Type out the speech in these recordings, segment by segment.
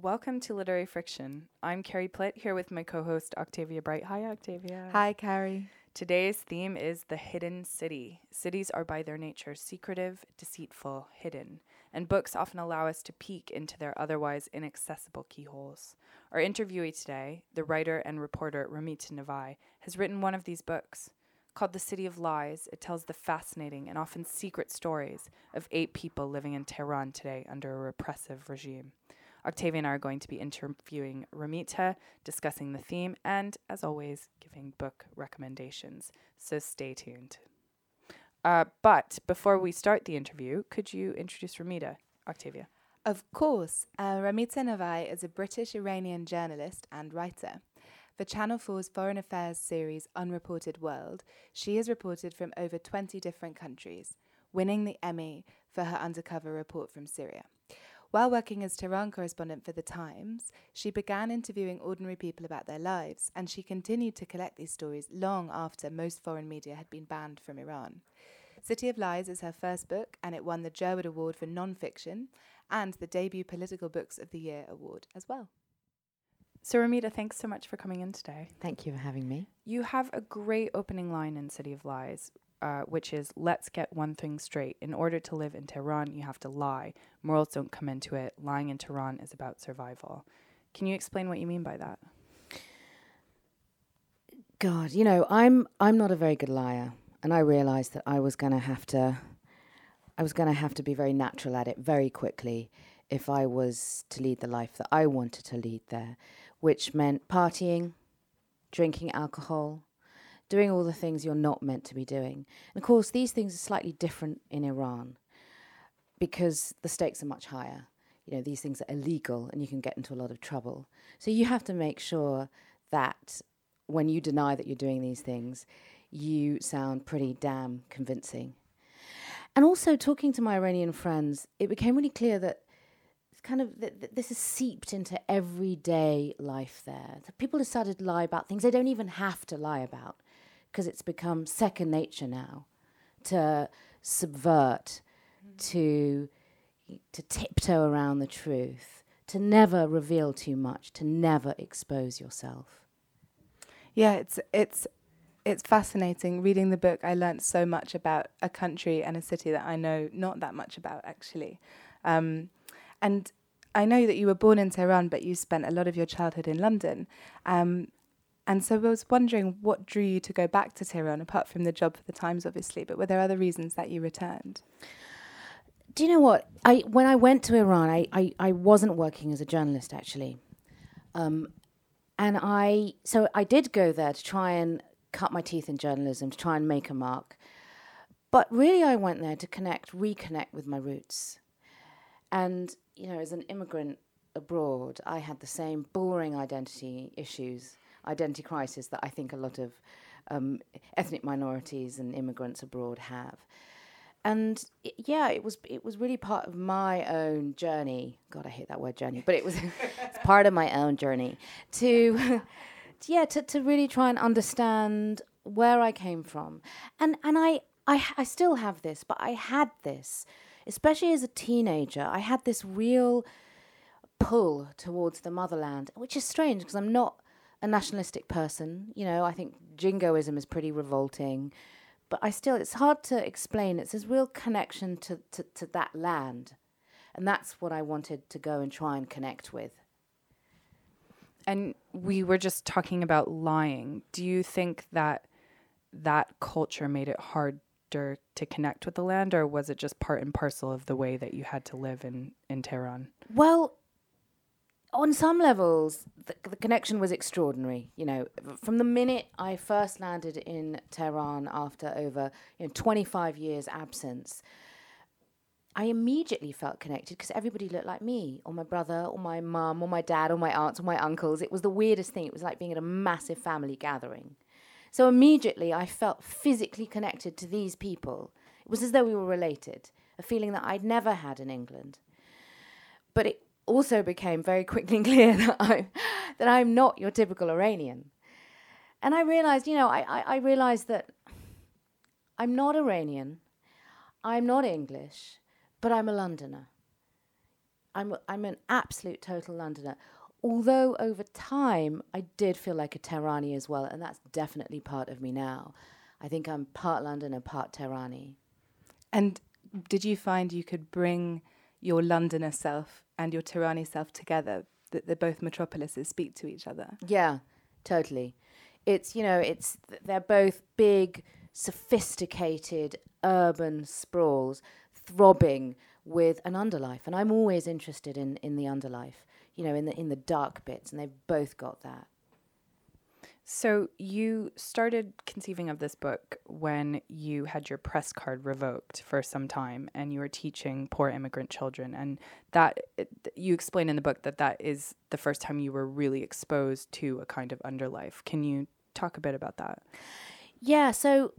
Welcome to Literary Friction. I'm Carrie Plitt here with my co host Octavia Bright. Hi, Octavia. Hi, Carrie. Today's theme is the hidden city. Cities are by their nature secretive, deceitful, hidden, and books often allow us to peek into their otherwise inaccessible keyholes. Our interviewee today, the writer and reporter Ramita Navai, has written one of these books. Called The City of Lies, it tells the fascinating and often secret stories of eight people living in Tehran today under a repressive regime. Octavia and I are going to be interviewing Ramita, discussing the theme, and, as always, giving book recommendations. So stay tuned. Uh, but before we start the interview, could you introduce Ramita, Octavia? Of course. Uh, Ramita Navai is a British Iranian journalist and writer. For Channel 4's Foreign Affairs series Unreported World, she has reported from over 20 different countries, winning the Emmy for her undercover report from Syria. While working as Tehran correspondent for The Times, she began interviewing ordinary people about their lives, and she continued to collect these stories long after most foreign media had been banned from Iran. City of Lies is her first book, and it won the Jerwood Award for Nonfiction and the debut Political Books of the Year award as well. So, Ramita, thanks so much for coming in today. Thank you for having me. You have a great opening line in City of Lies, uh, which is let's get one thing straight. In order to live in Tehran, you have to lie. Morals don't come into it. Lying in Tehran is about survival. Can you explain what you mean by that? God, you know, I'm I'm not a very good liar, and I realized that I was going to have to I was going to have to be very natural at it very quickly if I was to lead the life that I wanted to lead there, which meant partying, drinking alcohol, doing all the things you're not meant to be doing. And of course, these things are slightly different in Iran because the stakes are much higher. You know, these things are illegal and you can get into a lot of trouble. So you have to make sure that when you deny that you're doing these things, you sound pretty damn convincing. And also, talking to my Iranian friends, it became really clear that kind of th- th- this is seeped into everyday life there. So people have started to lie about things they don't even have to lie about because it's become second nature now to subvert, to to tiptoe around the truth, to never reveal too much, to never expose yourself. Yeah, it's it's it's fascinating. Reading the book, I learnt so much about a country and a city that I know not that much about actually. Um, and I know that you were born in Tehran, but you spent a lot of your childhood in London. Um, and so I was wondering what drew you to go back to Tehran, apart from the job for the Times, obviously, but were there other reasons that you returned? Do you know what? I when I went to Iran, I, I, I wasn't working as a journalist actually. Um, and I so I did go there to try and cut my teeth in journalism, to try and make a mark. But really I went there to connect, reconnect with my roots. And, you know, as an immigrant abroad, I had the same boring identity issues identity crisis that I think a lot of um, ethnic minorities and immigrants abroad have. And it, yeah, it was it was really part of my own journey. God, I hate that word journey, but it was part of my own journey to yeah to, to really try and understand where I came from. And and I, I I still have this, but I had this, especially as a teenager. I had this real pull towards the motherland, which is strange because I'm not a nationalistic person. You know, I think jingoism is pretty revolting, but I still, it's hard to explain. It's this real connection to, to, to that land. And that's what I wanted to go and try and connect with. And we were just talking about lying. Do you think that that culture made it harder to connect with the land, or was it just part and parcel of the way that you had to live in, in Tehran? Well, on some levels, the, the, connection was extraordinary. You know, from the minute I first landed in Tehran after over you know 25 years absence, I immediately felt connected because everybody looked like me, or my brother, or my mum, or my dad, or my aunts, or my uncles. It was the weirdest thing. It was like being at a massive family gathering. So immediately I felt physically connected to these people. It was as though we were related, a feeling that I'd never had in England. But it also became very quickly clear that I'm that I'm not your typical Iranian. And I realized, you know, I, I, I realized that I'm not Iranian, I'm not English, but I'm a Londoner. I'm I'm an absolute total Londoner. Although over time I did feel like a Tehrani as well, and that's definitely part of me now. I think I'm part London and part Tehrani. And did you find you could bring your Londoner self and your Tehrani self together? That the both metropolises speak to each other. Yeah, totally. It's you know it's they're both big, sophisticated urban sprawls, throbbing with an underlife, and I'm always interested in in the underlife. You know, in the in the dark bits, and they've both got that. So you started conceiving of this book when you had your press card revoked for some time and you were teaching poor immigrant children and that you explain in the book that that is the first time you were really exposed to a kind of underlife. Can you talk a bit about that? Yeah, so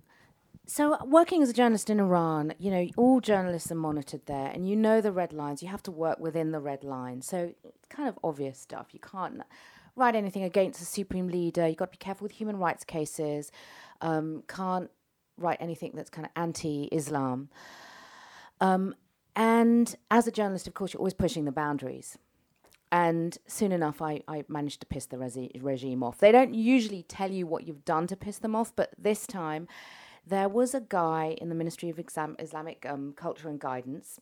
so working as a journalist in Iran, you know, all journalists are monitored there and you know the red lines. You have to work within the red line. So kind of obvious stuff. You can't write anything against the supreme leader. You've got to be careful with human rights cases. Um, can't write anything that's kind of anti-Islam. Um, and as a journalist, of course, you're always pushing the boundaries. And soon enough, I, I managed to piss the resi- regime off. They don't usually tell you what you've done to piss them off, but this time there was a guy in the Ministry of Exam- Islamic um, Culture and Guidance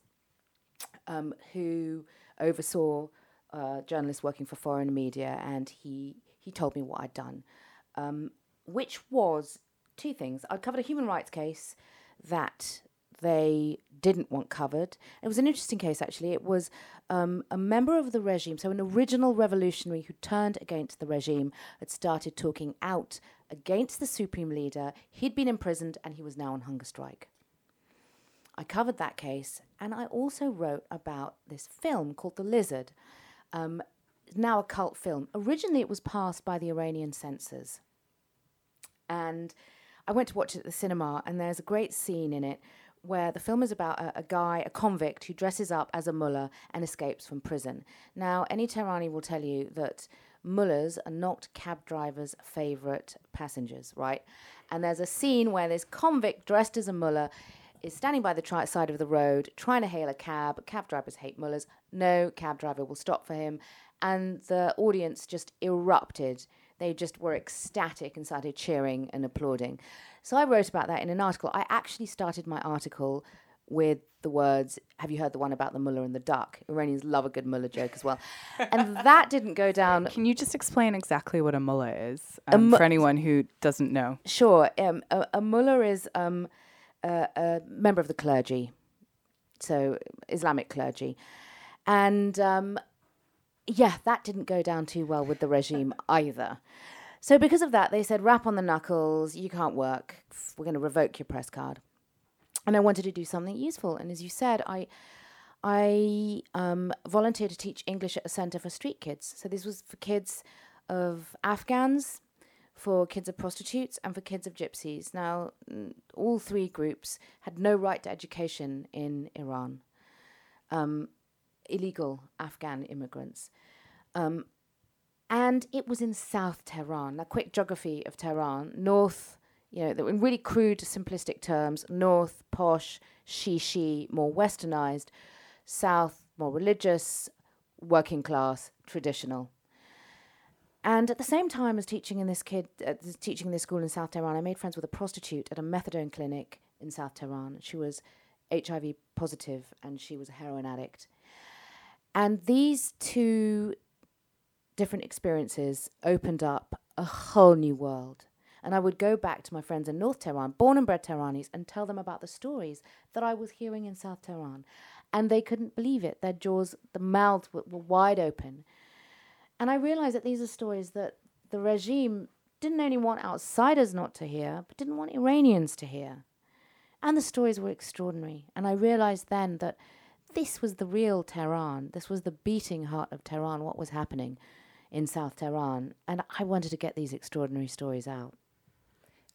um, who oversaw uh, journalist working for foreign media, and he he told me what I'd done, um, which was two things. I'd covered a human rights case that they didn't want covered. It was an interesting case, actually. It was um, a member of the regime, so an original revolutionary who turned against the regime, had started talking out against the supreme leader. He'd been imprisoned and he was now on hunger strike. I covered that case, and I also wrote about this film called The Lizard, um, now a cult film. Originally, it was passed by the Iranian censors. And I went to watch it at the cinema, and there's a great scene in it where the film is about a, a, guy, a convict, who dresses up as a mullah and escapes from prison. Now, any Tehrani will tell you that mullahs are not cab drivers' favourite passengers, right? And there's a scene where this convict dressed as a mullah is standing by the tri- side of the road trying to hail a cab. Cab drivers hate mullahs. No cab driver will stop for him. And the audience just erupted. They just were ecstatic and started cheering and applauding. So I wrote about that in an article. I actually started my article with the words, Have you heard the one about the mullah and the duck? Iranians love a good mullah joke as well. and that didn't go down. Can you just explain exactly what a mullah is um, mu- for anyone who doesn't know? Sure. Um, a, a mullah is. Um, a, a member of the clergy, so Islamic clergy, and um, yeah, that didn't go down too well with the regime either. So because of that, they said, "Rap on the knuckles. You can't work. We're going to revoke your press card." And I wanted to do something useful, and as you said, I. I um, volunteered to teach English at a center for street kids. So this was for kids of Afghans, for kids of prostitutes and for kids of gypsies. Now, all three groups had no right to education in Iran. Um, illegal Afghan immigrants. Um, and it was in South Tehran. A quick geography of Tehran. North, you know, in really crude, simplistic terms, north, posh, shishi, more westernized. South, more religious, working class, traditional. And at the same time as teaching in this kid, uh, teaching in this school in South Tehran, I made friends with a prostitute at a methadone clinic in South Tehran. She was HIV positive and she was a heroin addict. And these two different experiences opened up a whole new world. And I would go back to my friends in North Tehran, born and bred Tehranis, and tell them about the stories that I was hearing in South Tehran. And they couldn't believe it. Their jaws, the mouths were, were wide open. And I realized that these are stories that the regime didn't only want outsiders not to hear, but didn't want Iranians to hear. And the stories were extraordinary. And I realized then that this was the real Tehran. This was the beating heart of Tehran, what was happening in South Tehran. And I wanted to get these extraordinary stories out.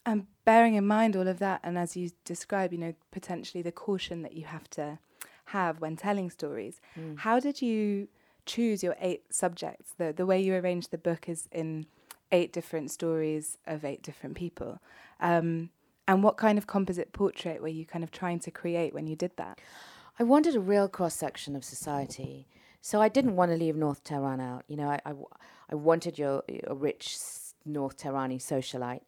And bearing in mind all of that, and as you describe, you know, potentially the caution that you have to have when telling stories, mm. how did you choose your eight subjects. The the way you arrange the book is in eight different stories of eight different people. Um, and what kind of composite portrait were you kind of trying to create when you did that? I wanted a real cross section of society. So I didn't want to leave North Tehran out. You know, I, I, I wanted your a rich North Tehrani socialite.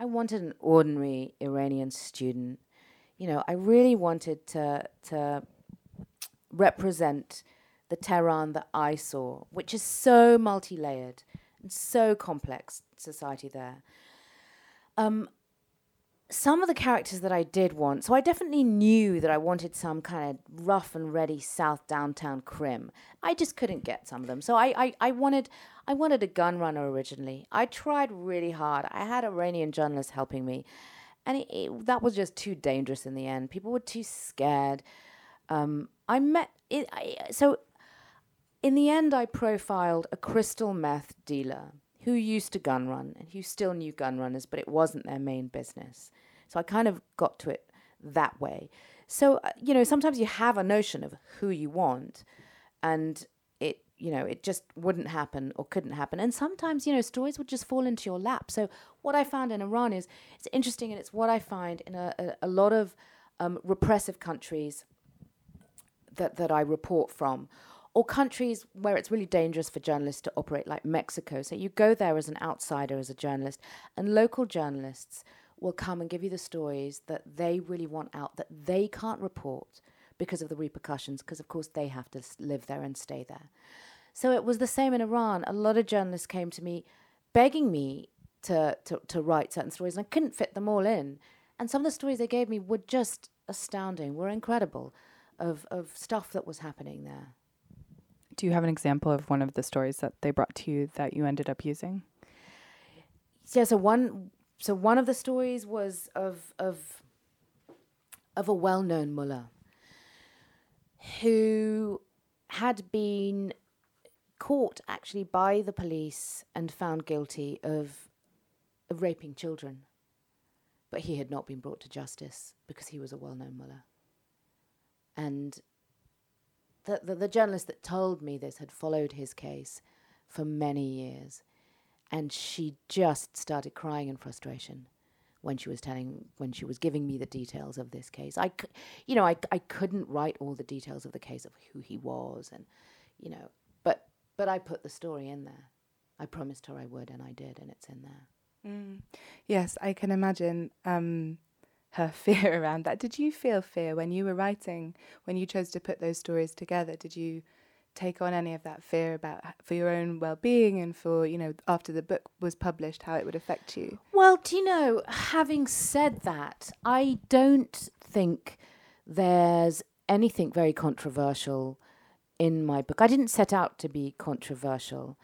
I wanted an ordinary Iranian student. You know, I really wanted to to represent the Tehran that I saw, which is so multi-layered and so complex society there. Um, some of the characters that I did want, so I definitely knew that I wanted some kind of rough and ready South downtown crim. I just couldn't get some of them, so I, I, I wanted I wanted a gun runner originally. I tried really hard. I had Iranian journalists helping me, and it, it, that was just too dangerous in the end. People were too scared. Um, I met it, I, so in the end, I profiled a crystal meth dealer who used to gun run and who still knew gun runners, but it wasn't their main business. So I kind of got to it that way. So, uh, you know, sometimes you have a notion of who you want and it, you know, it just wouldn't happen or couldn't happen. And sometimes, you know, stories would just fall into your lap. So what I found in Iran is it's interesting and it's what I find in a, a, a lot of um, repressive countries that, that I report from or countries where it's really dangerous for journalists to operate, like Mexico. So you go there as an outsider, as a journalist, and local journalists will come and give you the stories that they really want out that they can't report because of the repercussions, because of course they have to live there and stay there. So it was the same in Iran. A lot of journalists came to me begging me to, to, to write certain stories, and I couldn't fit them all in. And some of the stories they gave me were just astounding, were incredible of, of stuff that was happening there. Do you have an example of one of the stories that they brought to you that you ended up using? Yeah, so one so one of the stories was of of of a well-known mullah who had been caught actually by the police and found guilty of, of raping children. But he had not been brought to justice because he was a well-known mullah. And the, the, the journalist that told me this had followed his case for many years and she just started crying in frustration when she was telling when she was giving me the details of this case. I you know I, I couldn't write all the details of the case of who he was and you know but but i put the story in there. I promised her i would and i did and it's in there. Mm. Yes, I can imagine um, her fear around that. Did you feel fear when you were writing, when you chose to put those stories together? Did you take on any of that fear about for your own well-being and for you know after the book was published how it would affect you? Well, do you know, having said that, I don't think there's anything very controversial in my book. I didn't set out to be controversial.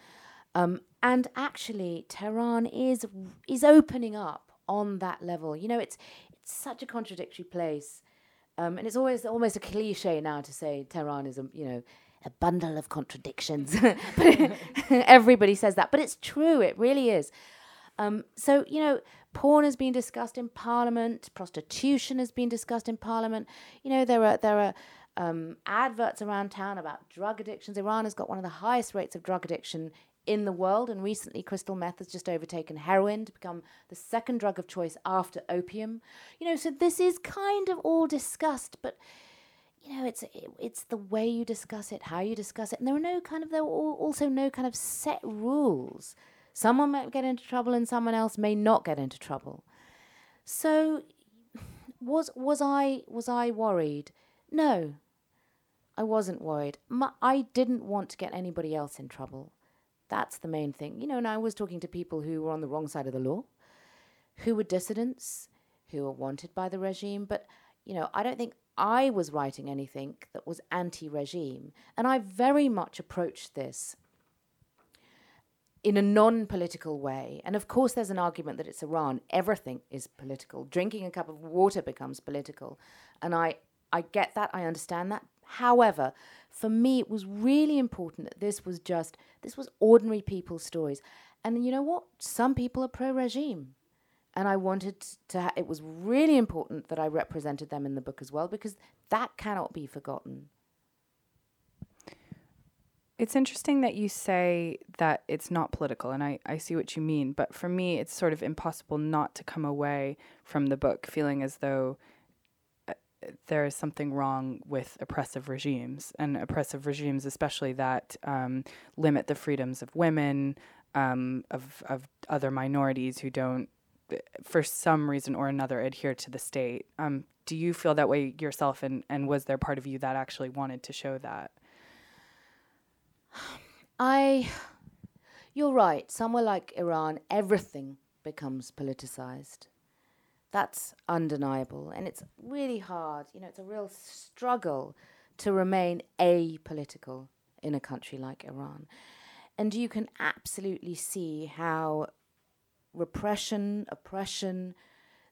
Um, and actually, Tehran is is opening up on that level. You know, it's it's such a contradictory place, um, and it's always almost a cliche now to say Tehran is a you know a bundle of contradictions. everybody says that, but it's true. It really is. Um, so you know, porn has been discussed in Parliament. Prostitution has been discussed in Parliament. You know, there are there are um, adverts around town about drug addictions. Iran has got one of the highest rates of drug addiction in the world, and recently crystal meth has just overtaken heroin to become the second drug of choice after opium. You know, so this is kind of all discussed, but you know, it's it, it's the way you discuss it, how you discuss it, and there are no kind of there are also no kind of set rules. Someone might get into trouble, and someone else may not get into trouble. So, was was I was I worried? No, I wasn't worried. My, I didn't want to get anybody else in trouble. That's the main thing. You know, and I was talking to people who were on the wrong side of the law, who were dissidents, who were wanted by the regime. But, you know, I don't think I was writing anything that was anti regime. And I very much approached this in a non political way. And of course, there's an argument that it's Iran. Everything is political. Drinking a cup of water becomes political. And I, I get that. I understand that. However, for me, it was really important that this was just, this was ordinary people's stories. And you know what? Some people are pro regime. And I wanted to, ha- it was really important that I represented them in the book as well, because that cannot be forgotten. It's interesting that you say that it's not political, and I, I see what you mean. But for me, it's sort of impossible not to come away from the book feeling as though, there is something wrong with oppressive regimes and oppressive regimes, especially that um, limit the freedoms of women, um, of of other minorities who don't, for some reason or another, adhere to the state. Um, do you feel that way yourself, and and was there part of you that actually wanted to show that? I, you're right. Somewhere like Iran, everything becomes politicized. That's undeniable. And it's really hard. You know, it's a real struggle to remain apolitical in a country like Iran. And you can absolutely see how repression, oppression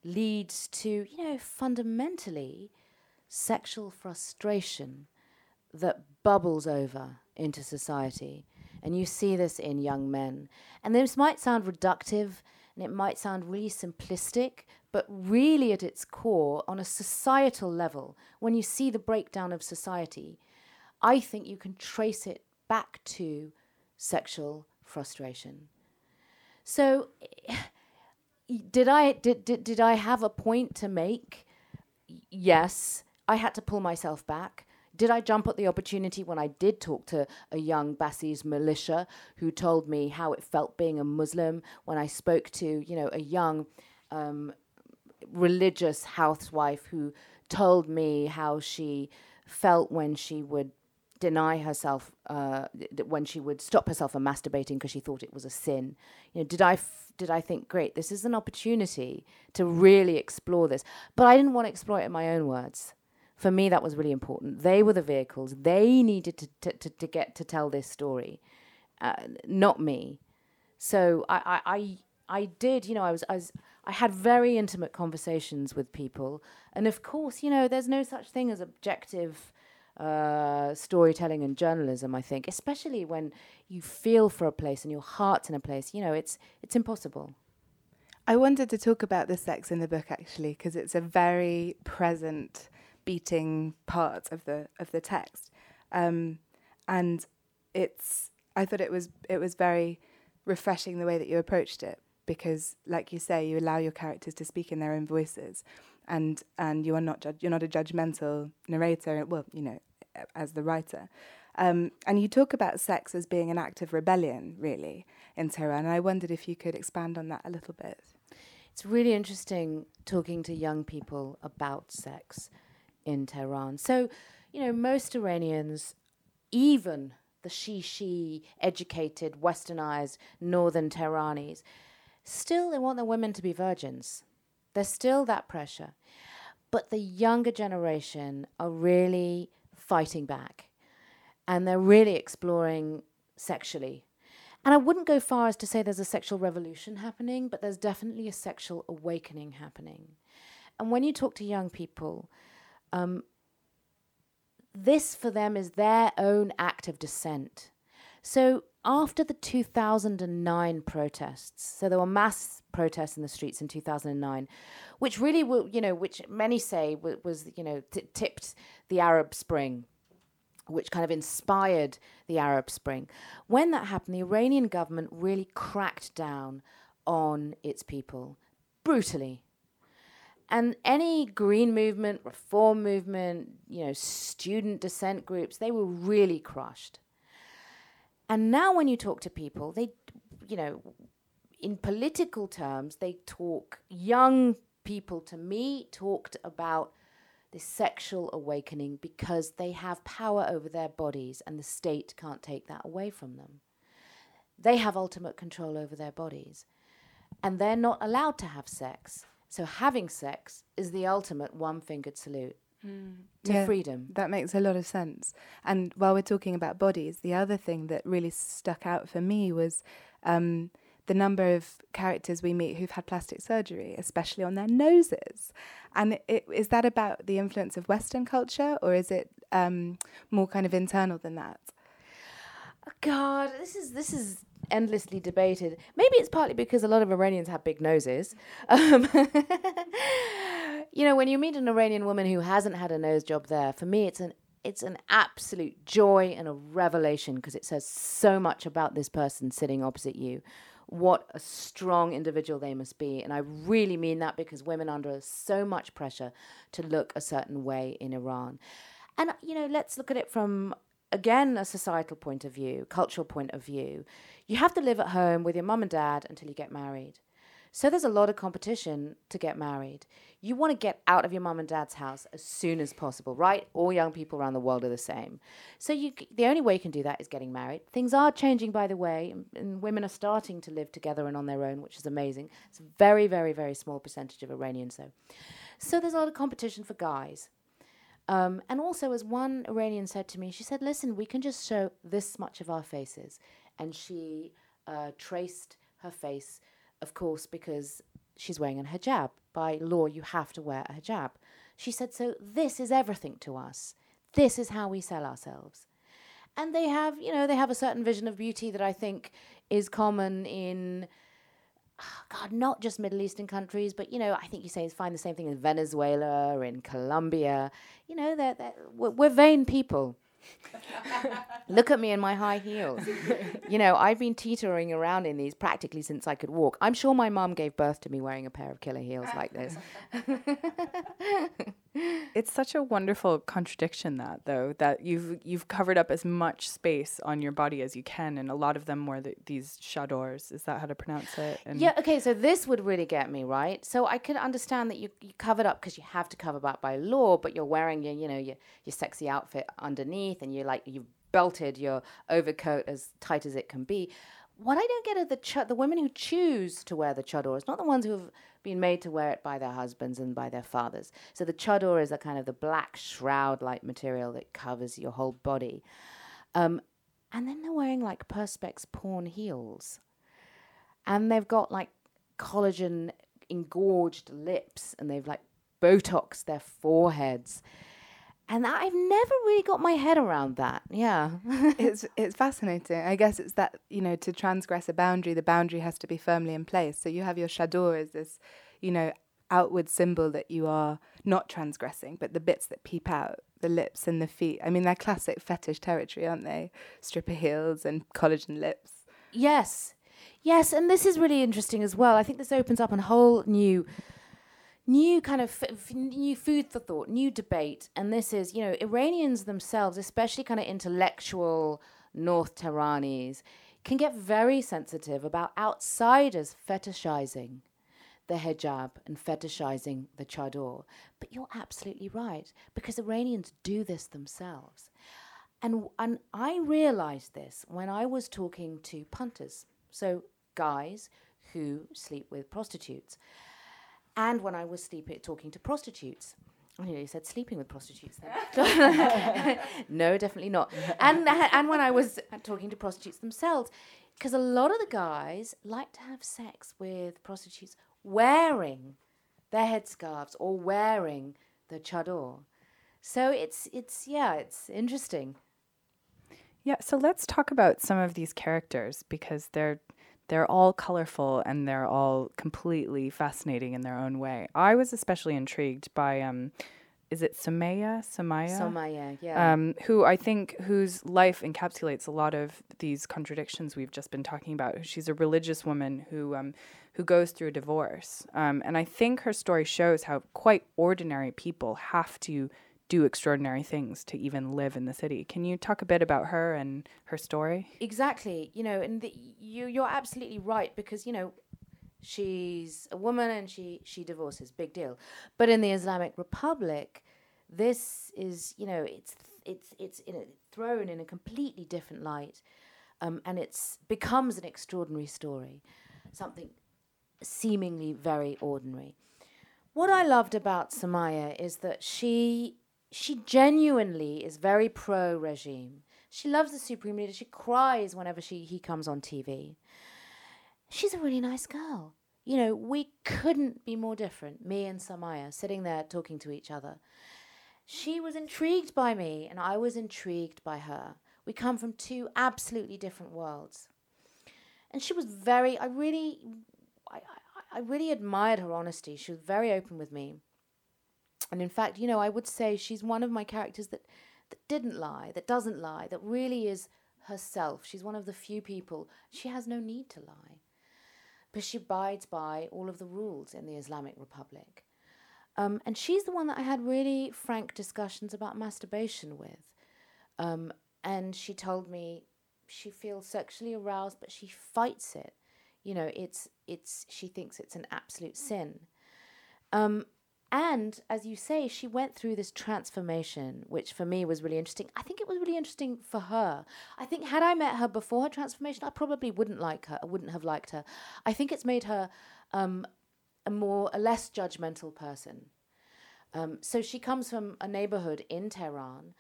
leads to, you know, fundamentally sexual frustration that bubbles over into society. And you see this in young men. And this might sound reductive and it might sound really simplistic, but really, at its core, on a societal level, when you see the breakdown of society, I think you can trace it back to sexual frustration. So, did I did, did, did I have a point to make? Yes, I had to pull myself back. Did I jump at the opportunity when I did talk to a young Basij militia who told me how it felt being a Muslim? When I spoke to, you know, a young um, religious housewife who told me how she felt when she would deny herself uh, th- when she would stop herself from masturbating because she thought it was a sin. You know, did I f- did I think great? This is an opportunity to really explore this, but I didn't want to explore it in my own words. For me, that was really important. They were the vehicles. They needed to to, to, to get to tell this story, uh, not me. So I, I I I did. You know, I was I was I had very intimate conversations with people. And of course, you know, there's no such thing as objective uh, storytelling and journalism, I think, especially when you feel for a place and your heart's in a place. You know, it's, it's impossible. I wanted to talk about the sex in the book actually because it's a very present, beating part of the of the text, um, and it's. I thought it was it was very refreshing the way that you approached it because, like you say, you allow your characters to speak in their own voices, and and you are not you're not a judgmental narrator. Well, you know, as the writer. Um, and you talk about sex as being an act of rebellion, really, in Tehran. And I wondered if you could expand on that a little bit. It's really interesting talking to young people about sex in Tehran. So, you know, most Iranians, even the she-she educated, westernized northern Tehranis, still they want their women to be virgins. There's still that pressure. But the younger generation are really fighting back and they're really exploring sexually. And I wouldn't go far as to say there's a sexual revolution happening, but there's definitely a sexual awakening happening. And when you talk to young people, um, this for them is their own act of dissent. So after the 2009 protests, so there were mass protests in the streets in 2009, which really were, you know, which many say was, you know, t- tipped the Arab Spring, which kind of inspired the Arab Spring. When that happened, the Iranian government really cracked down on its people brutally. And any green movement, reform movement, you know, student dissent groups, they were really crushed. And now, when you talk to people, they, you know, in political terms, they talk, young people to me talked about the sexual awakening because they have power over their bodies and the state can't take that away from them. They have ultimate control over their bodies and they're not allowed to have sex. So having sex is the ultimate one fingered salute to Yeah. freedom. That makes a lot of sense. And while we're talking about bodies, the other thing that really stuck out for me was um, the number of characters we meet who've had plastic surgery, especially on their noses. And it, is that about the influence of Western culture, or is it um, more kind of internal than that? God, this is this is endlessly debated. Maybe it's partly because a lot of Iranians have big noses. Um, you know, when you meet an Iranian woman who hasn't had a nose job there, for me, it's an it's an absolute joy and a revelation because it says so much about this person sitting opposite you. what a strong individual they must be. And I really mean that because women are under so much pressure to look a certain way in Iran. And, you know, let's look at it from, again, a societal point of view, cultural point of view. You have to live at home with your mum and dad until you get married. So there's a lot of competition to get married. You want to get out of your mum and dad's house as soon as possible, right? All young people around the world are the same. So you, the only way you can do that is getting married. Things are changing, by the way, and, and women are starting to live together and on their own, which is amazing. It's a very, very, very small percentage of Iranians, though. So there's a lot of competition for guys. Um, and also, as one Iranian said to me, she said, "Listen, we can just show this much of our faces," and she uh, traced her face of course, because she's wearing a hijab. By law, you have to wear a hijab. She said, So this is everything to us. This is how we sell ourselves. And they have, you know, they have a certain vision of beauty that I think is common in, oh God, not just Middle Eastern countries, but, you know, I think you say find the same thing in Venezuela in Colombia. You know, they're, they're, we're, we're vain people. Look at me in my high heels. you know, I've been teetering around in these practically since I could walk. I'm sure my mum gave birth to me wearing a pair of killer heels like this. it's such a wonderful contradiction that though that you've you've covered up as much space on your body as you can and a lot of them were the, these chadors is that how to pronounce it? And yeah okay so this would really get me right? So i could understand that you, you covered up because you have to cover up by law but you're wearing your you know your, your sexy outfit underneath and you're like you've belted your overcoat as tight as it can be what I don't get are the ch- the women who choose to wear the chadors, not the ones who have been made to wear it by their husbands and by their fathers. So the chador is a kind of the black shroud-like material that covers your whole body. Um, and then they're wearing like perspex porn heels, and they've got like collagen engorged lips, and they've like Botox their foreheads and I've never really got my head around that. Yeah, it's it's fascinating. I guess it's that you know to transgress a boundary, the boundary has to be firmly in place. So you have your chador as this, you know, outward symbol that you are not transgressing, but the bits that peep out, the lips and the feet. I mean, they're classic fetish territory, aren't they? Stripper heels and collagen lips. Yes, yes, and this is really interesting as well. I think this opens up a whole new new kind of f- new food for thought, new debate. And this is, you know, Iranians themselves, especially kind of intellectual North Tehranis, can get very sensitive about outsiders fetishizing the hijab and fetishizing the chador. But you're absolutely right, because Iranians do this themselves. And, and I realized this when I was talking to punters, so guys who sleep with prostitutes and when I was sleeping, talking to prostitutes. I nearly said sleeping with prostitutes then. no, definitely not. And and when I was talking to prostitutes themselves, because a lot of the guys like to have sex with prostitutes wearing their headscarves or wearing the chador. So it's it's yeah, it's interesting. Yeah, so let's talk about some of these characters because they're they're all colorful and they're all completely fascinating in their own way. I was especially intrigued by um, is it Somaya? Somaya? Somaya, yeah. Um, who I think whose life encapsulates a lot of these contradictions we've just been talking about. She's a religious woman who um, who goes through a divorce, um, and I think her story shows how quite ordinary people have to do extraordinary things to even live in the city. Can you talk a bit about her and her story? Exactly. You know, and the, you you're absolutely right because you know she's a woman and she she divorces, big deal. But in the Islamic Republic, this is you know it's it's it's in a, thrown in a completely different light, um, and it's becomes an extraordinary story, something seemingly very ordinary. What I loved about Somaya is that she she genuinely is very pro regime. She loves the supreme leader. She cries whenever she he comes on TV. She's a really nice girl. You know, we couldn't be more different, me and Somaya sitting there talking to each other. She was intrigued by me, and I was intrigued by her. We come from two absolutely different worlds. And she was very, I really, I, I, I really admired her honesty. She was very open with me. And in fact, you know, I would say she's one of my characters that, that didn't lie, that doesn't lie, that really is herself. She's one of the few people, she has no need to lie. but she abides by all of the rules in the Islamic Republic. Um, and she's the one that I had really frank discussions about masturbation with. Um, and she told me she feels sexually aroused, but she fights it. You know, it's it's she thinks it's an absolute sin. Um, and as you say, she went through this transformation, which for me was really interesting. I think it was really interesting for her. I think had I met her before her transformation, I probably wouldn't like her. I wouldn't have liked her. I think it's made her um, a more, a less judgmental person. Um, so she comes from a neighborhood in Tehran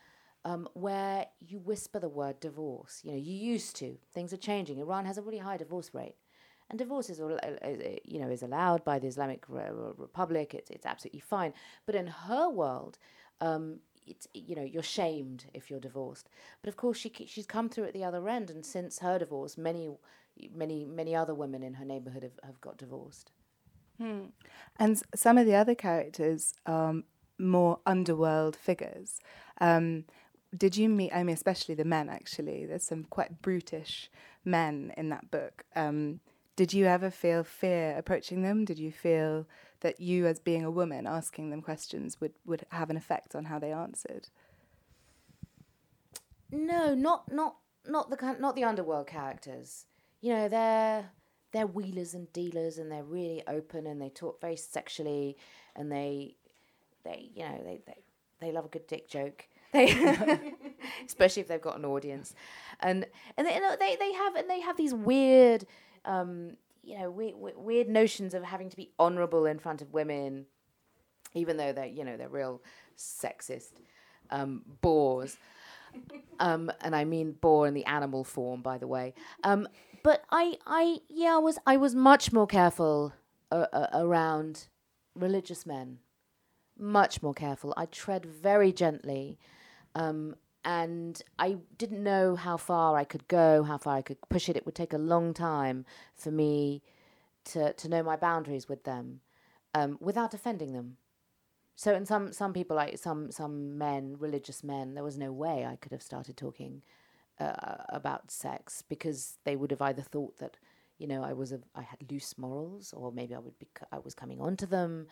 um, where you whisper the word divorce. You know, you used to. Things are changing. Iran has a really high divorce rate and divorce is, you know, is allowed by the Islamic Republic. It's, it's absolutely fine. But in her world, um, it's, you know, you're shamed if you're divorced. But of course, she she's come through at the other end, and since her divorce, many, many, many other women in her neighborhood have, have got divorced. Hmm. And some of the other characters are more underworld figures. Um, did you meet? I mean, especially the men. Actually, there's some quite brutish men in that book. Um, did you ever feel fear approaching them? Did you feel that you, as being a woman, asking them questions would, would have an effect on how they answered? No, not not not the not the underworld characters. You know, they're they're wheelers and dealers, and they're really open, and they talk very sexually, and they they you know they they, they love a good dick joke. They, especially if they've got an audience, and and they, know they they have and they have these weird um, you know, we, we, weird notions of having to be honourable in front of women, even though they're, you know, they're real sexist um, bores. um, and I mean bore in the animal form, by the way. Um, but I, I, yeah, I was, I was much more careful uh, uh, around religious men, much more careful. I tread very gently, um, and I didn't know how far I could go, how far I could push it. It would take a long time for me to to know my boundaries with them, um, without offending them. So, in some some people, like some some men, religious men, there was no way I could have started talking uh, about sex because they would have either thought that you know I was a I had loose morals, or maybe I would be I was coming onto them.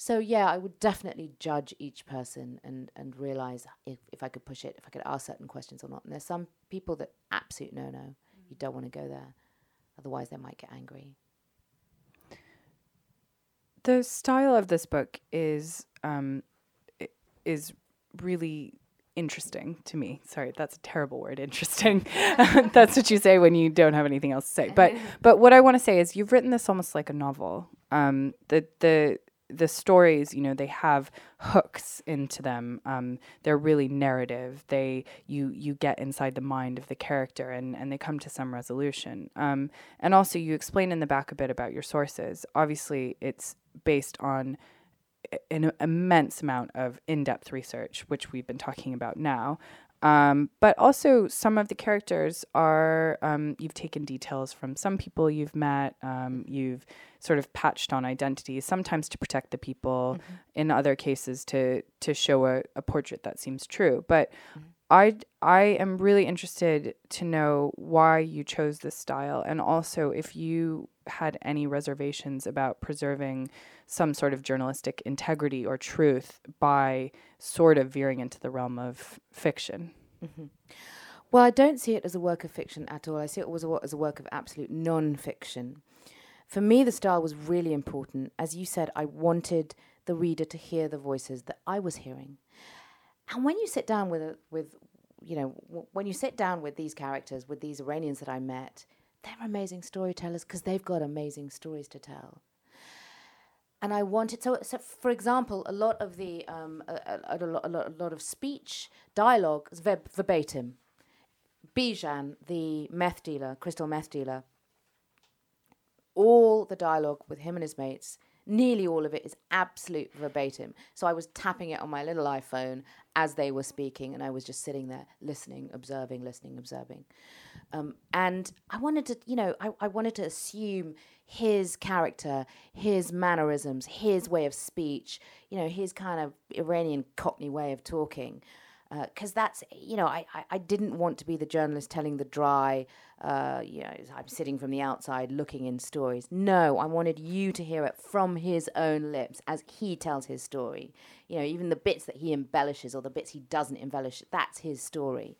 So yeah, I would definitely judge each person and and realize if, if I could push it, if I could ask certain questions or not. And there's some people that absolute no no, you don't want to go there, otherwise they might get angry. The style of this book is um, is really interesting to me. Sorry, that's a terrible word, interesting. that's what you say when you don't have anything else to say. But but what I want to say is you've written this almost like a novel. Um, the the the stories, you know, they have hooks into them. Um, they're really narrative. They you you get inside the mind of the character, and and they come to some resolution. Um, and also, you explain in the back a bit about your sources. Obviously, it's based on an immense amount of in-depth research, which we've been talking about now. Um, but also, some of the characters are um, you've taken details from some people you've met. Um, you've sort of patched on identities, sometimes to protect the people, mm-hmm. in other cases to to show a, a portrait that seems true. But mm-hmm. I I am really interested to know why you chose this style, and also if you had any reservations about preserving some sort of journalistic integrity or truth by sort of veering into the realm of fiction. Mm-hmm. Well, I don't see it as a work of fiction at all. I see it as a, as a work of absolute non-fiction. For me, the style was really important. As you said, I wanted the reader to hear the voices that I was hearing. And when you sit down with with you know w- when you sit down with these characters, with these Iranians that I met, they're amazing storytellers because they've got amazing stories to tell and I wanted so, so for example, a lot of the um, a, a, a, lot, a, lot, of speech dialogue is ver- verbatim. Bijan, the meth dealer, crystal meth dealer, all the dialogue with him and his mates, nearly all of it is absolute verbatim. So I was tapping it on my little iPhone as they were speaking, and I was just sitting there listening, observing, listening, observing. Um, and I wanted to, you know, I, I wanted to assume his character, his mannerisms, his way of speech, you know, his kind of Iranian Cockney way of talking. Because that's you know I, I, I didn't want to be the journalist telling the dry uh, you know I'm sitting from the outside looking in stories. No I wanted you to hear it from his own lips as he tells his story. You know even the bits that he embellishes or the bits he doesn't embellish that's his story.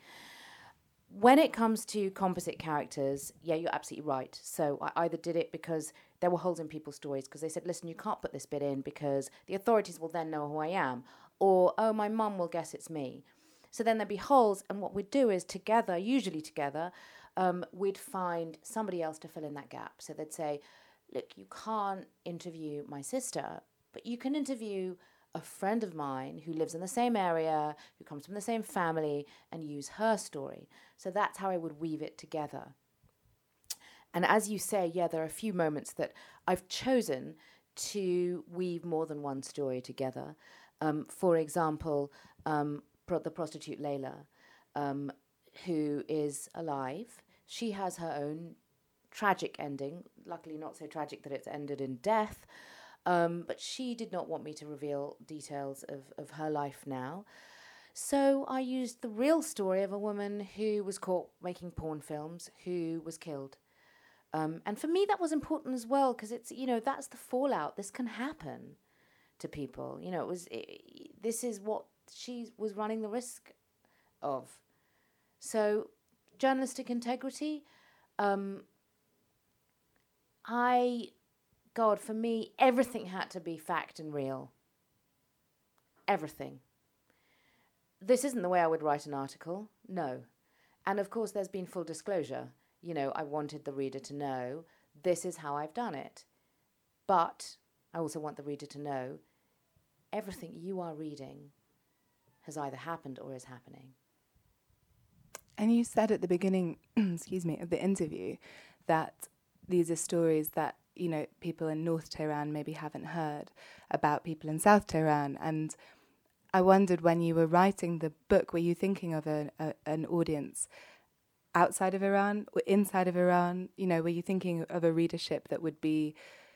When it comes to composite characters yeah you're absolutely right. So I either did it because there were holes in people's stories because they said listen you can't put this bit in because the authorities will then know who I am. Or oh my mum will guess it's me so then there'd be holes, and what we'd do is together, usually together, um, we'd find somebody else to fill in that gap. So they'd say, Look, you can't interview my sister, but you can interview a friend of mine who lives in the same area, who comes from the same family, and use her story. So that's how I would weave it together. And as you say, yeah, there are a few moments that I've chosen to weave more than one story together. Um, for example, um, pro- the prostitute Layla, um, who is alive. She has her own tragic ending. Luckily, not so tragic that it's ended in death. Um, but she did not want me to reveal details of, of her life now. So I used the real story of a woman who was caught making porn films, who was killed. Um, and for me, that was important as well because it's you know that's the fallout. This can happen to people. You know, it was it, this is what she was running the risk of. So, journalistic integrity, um, I, God, for me, everything had to be fact and real. Everything. This isn't the way I would write an article, no. And of course, there's been full disclosure. You know, I wanted the reader to know this is how I've done it. But I also want the reader to know everything you are reading has either happened or is happening. And you said at the beginning, excuse me, of the interview that these are stories that you know people in North Tehran maybe haven't heard about people in South Tehran. And I wondered when you were writing the book, were you thinking of a, a, an audience outside of Iran or inside of Iran? You know, were you thinking of a readership that would be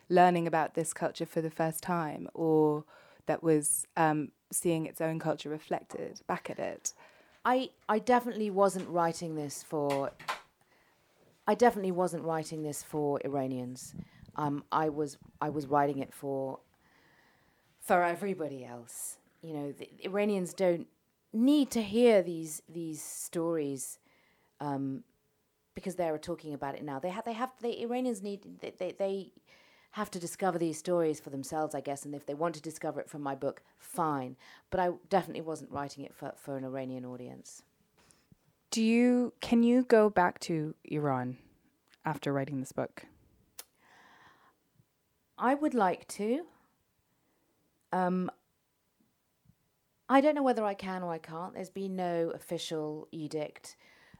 learning about this culture for the first time, or that was um, seeing its own culture reflected back at it. I I definitely wasn't writing this for. I definitely wasn't writing this for Iranians. Um, I was I was writing it for. For everybody else, you know, Iranians don't need to hear these these stories, um, because they're talking about it now. They have they have the Iranians need they, they, they have to discover these stories for themselves, I guess. And if they want to discover it from my book, fine. But I definitely wasn't writing it for, for an Iranian audience. Do you can you go back to Iran after writing this book? I would like to. Um, I don't know whether I can or I can't. There's been no official edict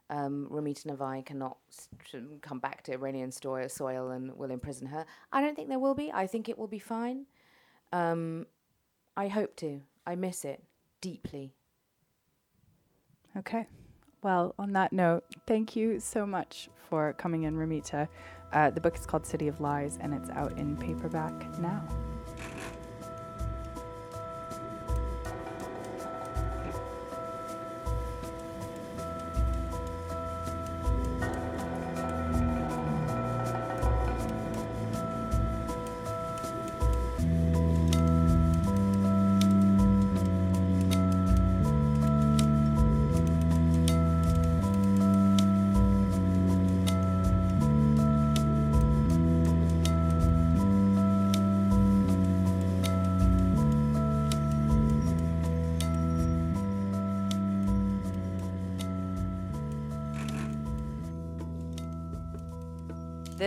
um, Ramita Navai cannot st- come back to Iranian soil, soil and will imprison her. I don't think there will be. I think it will be fine. Um, I hope to. I miss it deeply. Okay. Well, on that note, thank you so much for coming in, Ramita. Uh, the book is called City of Lies and it's out in paperback now.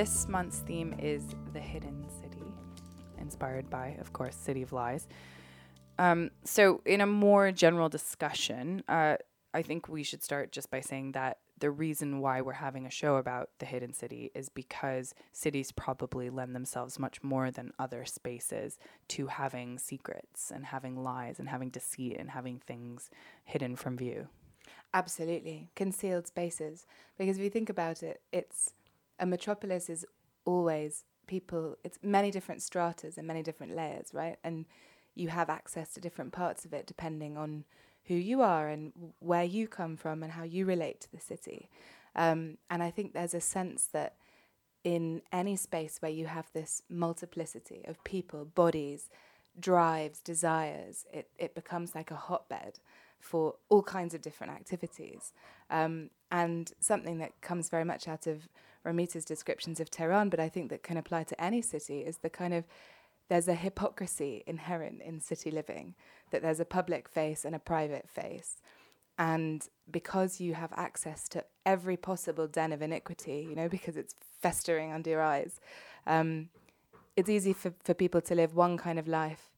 This month's theme is the hidden city, inspired by, of course, City of Lies. Um, so, in a more general discussion, uh, I think we should start just by saying that the reason why we're having a show about the hidden city is because cities probably lend themselves much more than other spaces to having secrets and having lies and having deceit and having things hidden from view. Absolutely. Concealed spaces. Because if you think about it, it's a metropolis is always people, it's many different stratas and many different layers, right? And you have access to different parts of it depending on who you are and where you come from and how you relate to the city. Um, and I think there's a sense that in any space where you have this multiplicity of people, bodies, drives, desires, it, it becomes like a hotbed for all kinds of different activities. Um, and something that comes very much out of Ramita's descriptions of Tehran, but I think that can apply to any city, is the kind of there's a hypocrisy inherent in city living, that there's a public face and a private face. And because you have access to every possible den of iniquity, you know, because it's festering under your eyes, um, it's easy for, for people to live one kind of life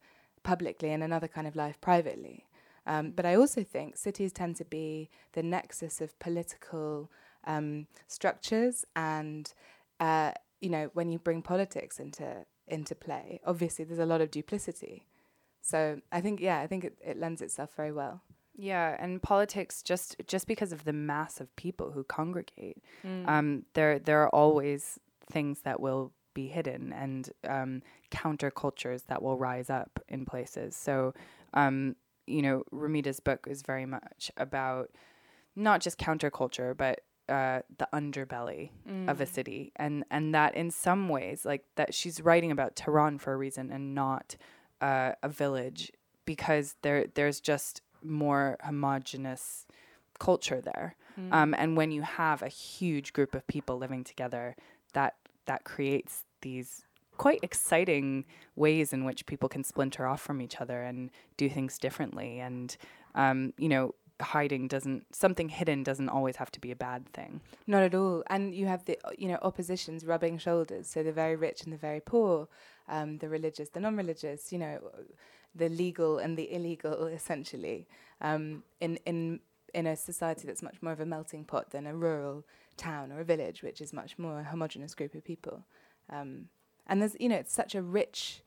publicly and another kind of life privately. Um, but I also think cities tend to be the nexus of political um, structures, and uh, you know, when you bring politics into into play, obviously there's a lot of duplicity. So I think, yeah, I think it, it lends itself very well. Yeah, and politics just just because of the mass of people who congregate, mm. um, there there are always things that will be hidden and um, countercultures that will rise up in places. So, um, you know, Ramita's book is very much about not just counterculture, but uh, the underbelly mm. of a mm. city, and and that in some ways, like that, she's writing about Tehran for a reason and not uh, a village because there there's just more homogenous culture there. Mm. Um, and when you have a huge group of people living together, that that creates these quite exciting ways in which people can splinter off from each other and do things differently. And um, you know, hiding doesn't something hidden doesn't always have to be a bad thing. Not at all. And you have the you know oppositions rubbing shoulders. So the very rich and the very poor, um, the religious, the non-religious. You know, the legal and the illegal, essentially. Um, in in in a society that's much more of a melting pot than a rural town or a village, which is much more a homogenous group of people. Um, and there's, you know, it's such a rich,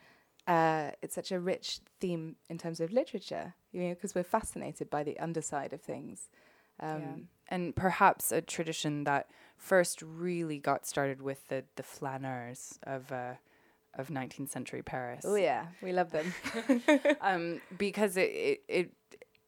uh, it's such a rich theme in terms of literature, you know, because we're fascinated by the underside of things. Um, yeah. And perhaps a tradition that first really got started with the the flaneurs of uh, of 19th century Paris. Oh yeah, we love them. um, because it, it it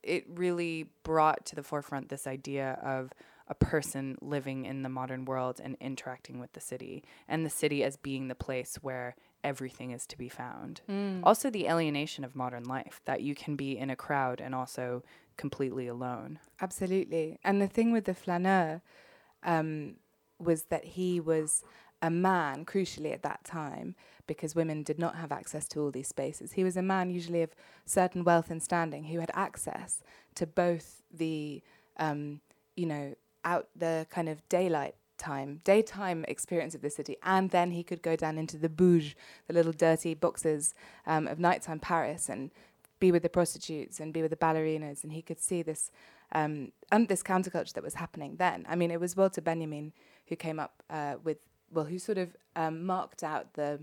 it really brought to the forefront this idea of a person living in the modern world and interacting with the city, and the city as being the place where everything is to be found. Mm. Also, the alienation of modern life that you can be in a crowd and also completely alone. Absolutely. And the thing with the flaneur um, was that he was a man, crucially at that time, because women did not have access to all these spaces. He was a man, usually of certain wealth and standing, who had access to both the, um, you know, out the kind of daylight time, daytime experience of the city, and then he could go down into the bouge, the little dirty boxes um, of nighttime Paris, and be with the prostitutes and be with the ballerinas, and he could see this um, and this counterculture that was happening then. I mean, it was Walter Benjamin who came up uh, with well, who sort of um, marked out the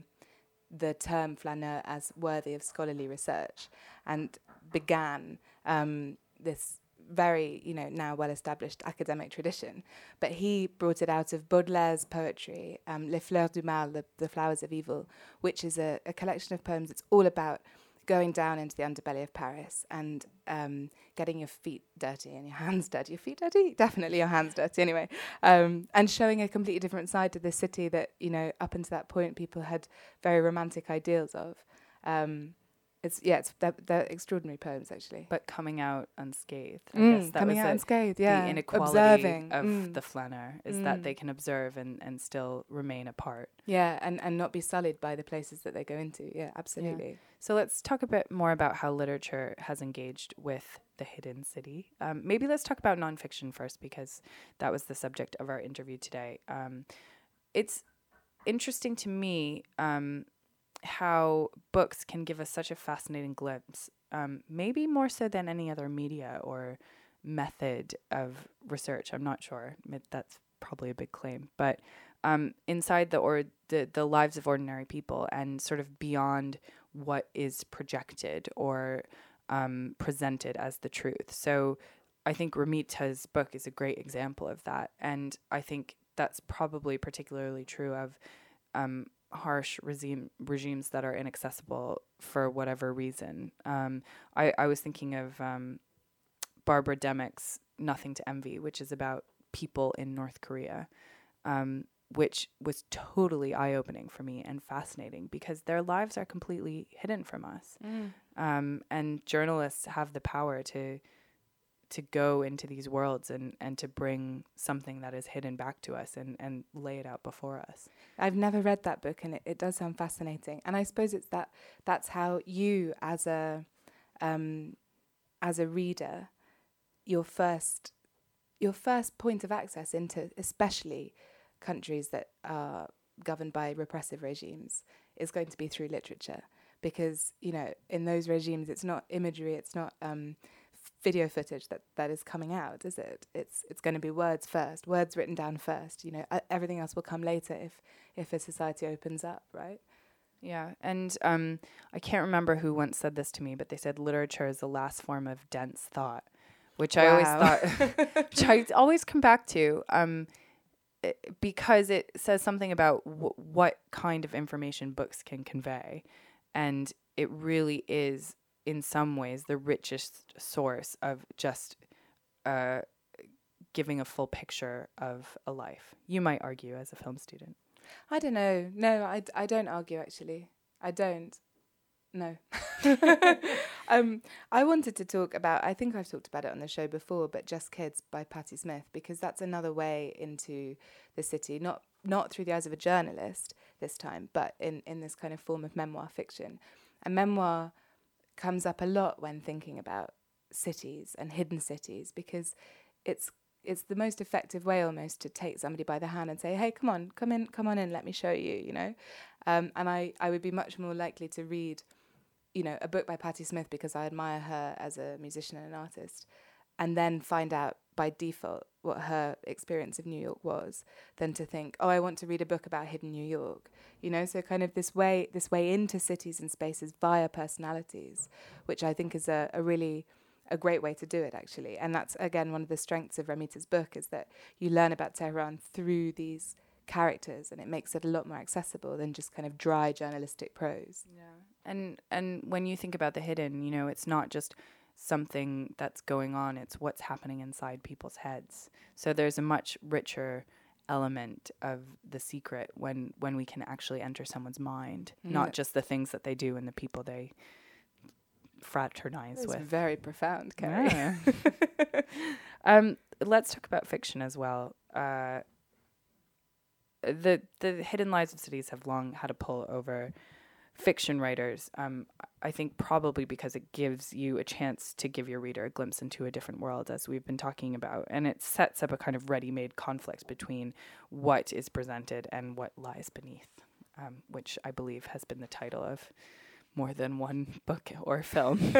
the term flaneur as worthy of scholarly research, and began um, this very, you know, now well established academic tradition. But he brought it out of Baudelaire's poetry, um, Les Fleurs du Mal, the, the Flowers of Evil, which is a, a collection of poems that's all about going down into the underbelly of Paris and um, getting your feet dirty and your hands dirty. Your feet dirty? Definitely your hands dirty, anyway. Um, and showing a completely different side to the city that, you know, up until that point people had very romantic ideals of. Um, it's yeah, it's they're, they're, extraordinary poems actually. But coming out unscathed. I mm, guess that coming out unscathed, yeah. The inequality Observing. of mm. the flaneur is mm. that they can observe and, and still remain apart. Yeah, and, and not be sullied by the places that they go into. Yeah, absolutely. Yeah. So let's talk a bit more about how literature has engaged with the hidden city. Um, maybe let's talk about nonfiction first because that was the subject of our interview today. Um, it's interesting to me um, how books can give us such a fascinating glimpse, um, maybe more so than any other media or method of research. I'm not sure. That's probably a big claim, but um, inside the or the the lives of ordinary people and sort of beyond what is projected or um, presented as the truth. So I think Ramita's book is a great example of that, and I think that's probably particularly true of um, harsh regime regimes that are inaccessible for whatever reason. Um, I, I was thinking of um, Barbara Demick's Nothing to Envy, which is about people in North Korea, um, which was totally eye opening for me and fascinating because their lives are completely hidden from us. Mm. Um, and journalists have the power to to go into these worlds and, and to bring something that is hidden back to us and, and lay it out before us. I've never read that book, and it, it does sound fascinating. And I suppose it's that that's how you, as a um, as a reader, your first your first point of access into, especially countries that are governed by repressive regimes, is going to be through literature. Because you know, in those regimes, it's not imagery, it's not um, video footage that, that is coming out, is it? It's it's going to be words first, words written down first. You know, uh, everything else will come later if if a society opens up, right? Yeah, and um, I can't remember who once said this to me, but they said literature is the last form of dense thought, which I always thought, which I always come back to, um, because it says something about w- what kind of information books can convey, and it really is, in some ways, the richest source of just uh, giving a full picture of a life. You might argue as a film student. I don't know. No, I, don't argue actually. I don't. No. um, I wanted to talk about, I think I've talked about it on the show before, but Just Kids by Patti Smith, because that's another way into the city, not not through the eyes of a journalist this time, but in, in this kind of form of memoir fiction. And memoir comes up a lot when thinking about cities and hidden cities because it's it's the most effective way almost to take somebody by the hand and say, "Hey, come on, come in, come on in, let me show you." You know, um, and I I would be much more likely to read, you know, a book by Patti Smith because I admire her as a musician and an artist, and then find out by default what her experience of New York was, than to think, "Oh, I want to read a book about hidden New York." You know, so kind of this way this way into cities and spaces via personalities, which I think is a, a really a great way to do it actually and that's again one of the strengths of Ramita's book is that you learn about Tehran through these characters and it makes it a lot more accessible than just kind of dry journalistic prose Yeah. And and when you think about the hidden, you know, it's not just something that's going on, it's what's happening inside people's heads. So there's a much richer element of the secret when when we can actually enter someone's mind, Mm. not just the things that they do and the people they fraternize it's with. very profound Carrie. Yeah. um, let's talk about fiction as well. Uh, the the hidden lives of cities have long had a pull over fiction writers. Um, I think probably because it gives you a chance to give your reader a glimpse into a different world, as we've been talking about, and it sets up a kind of ready-made conflict between what is presented and what lies beneath, um, which I believe has been the title of more than one book or film.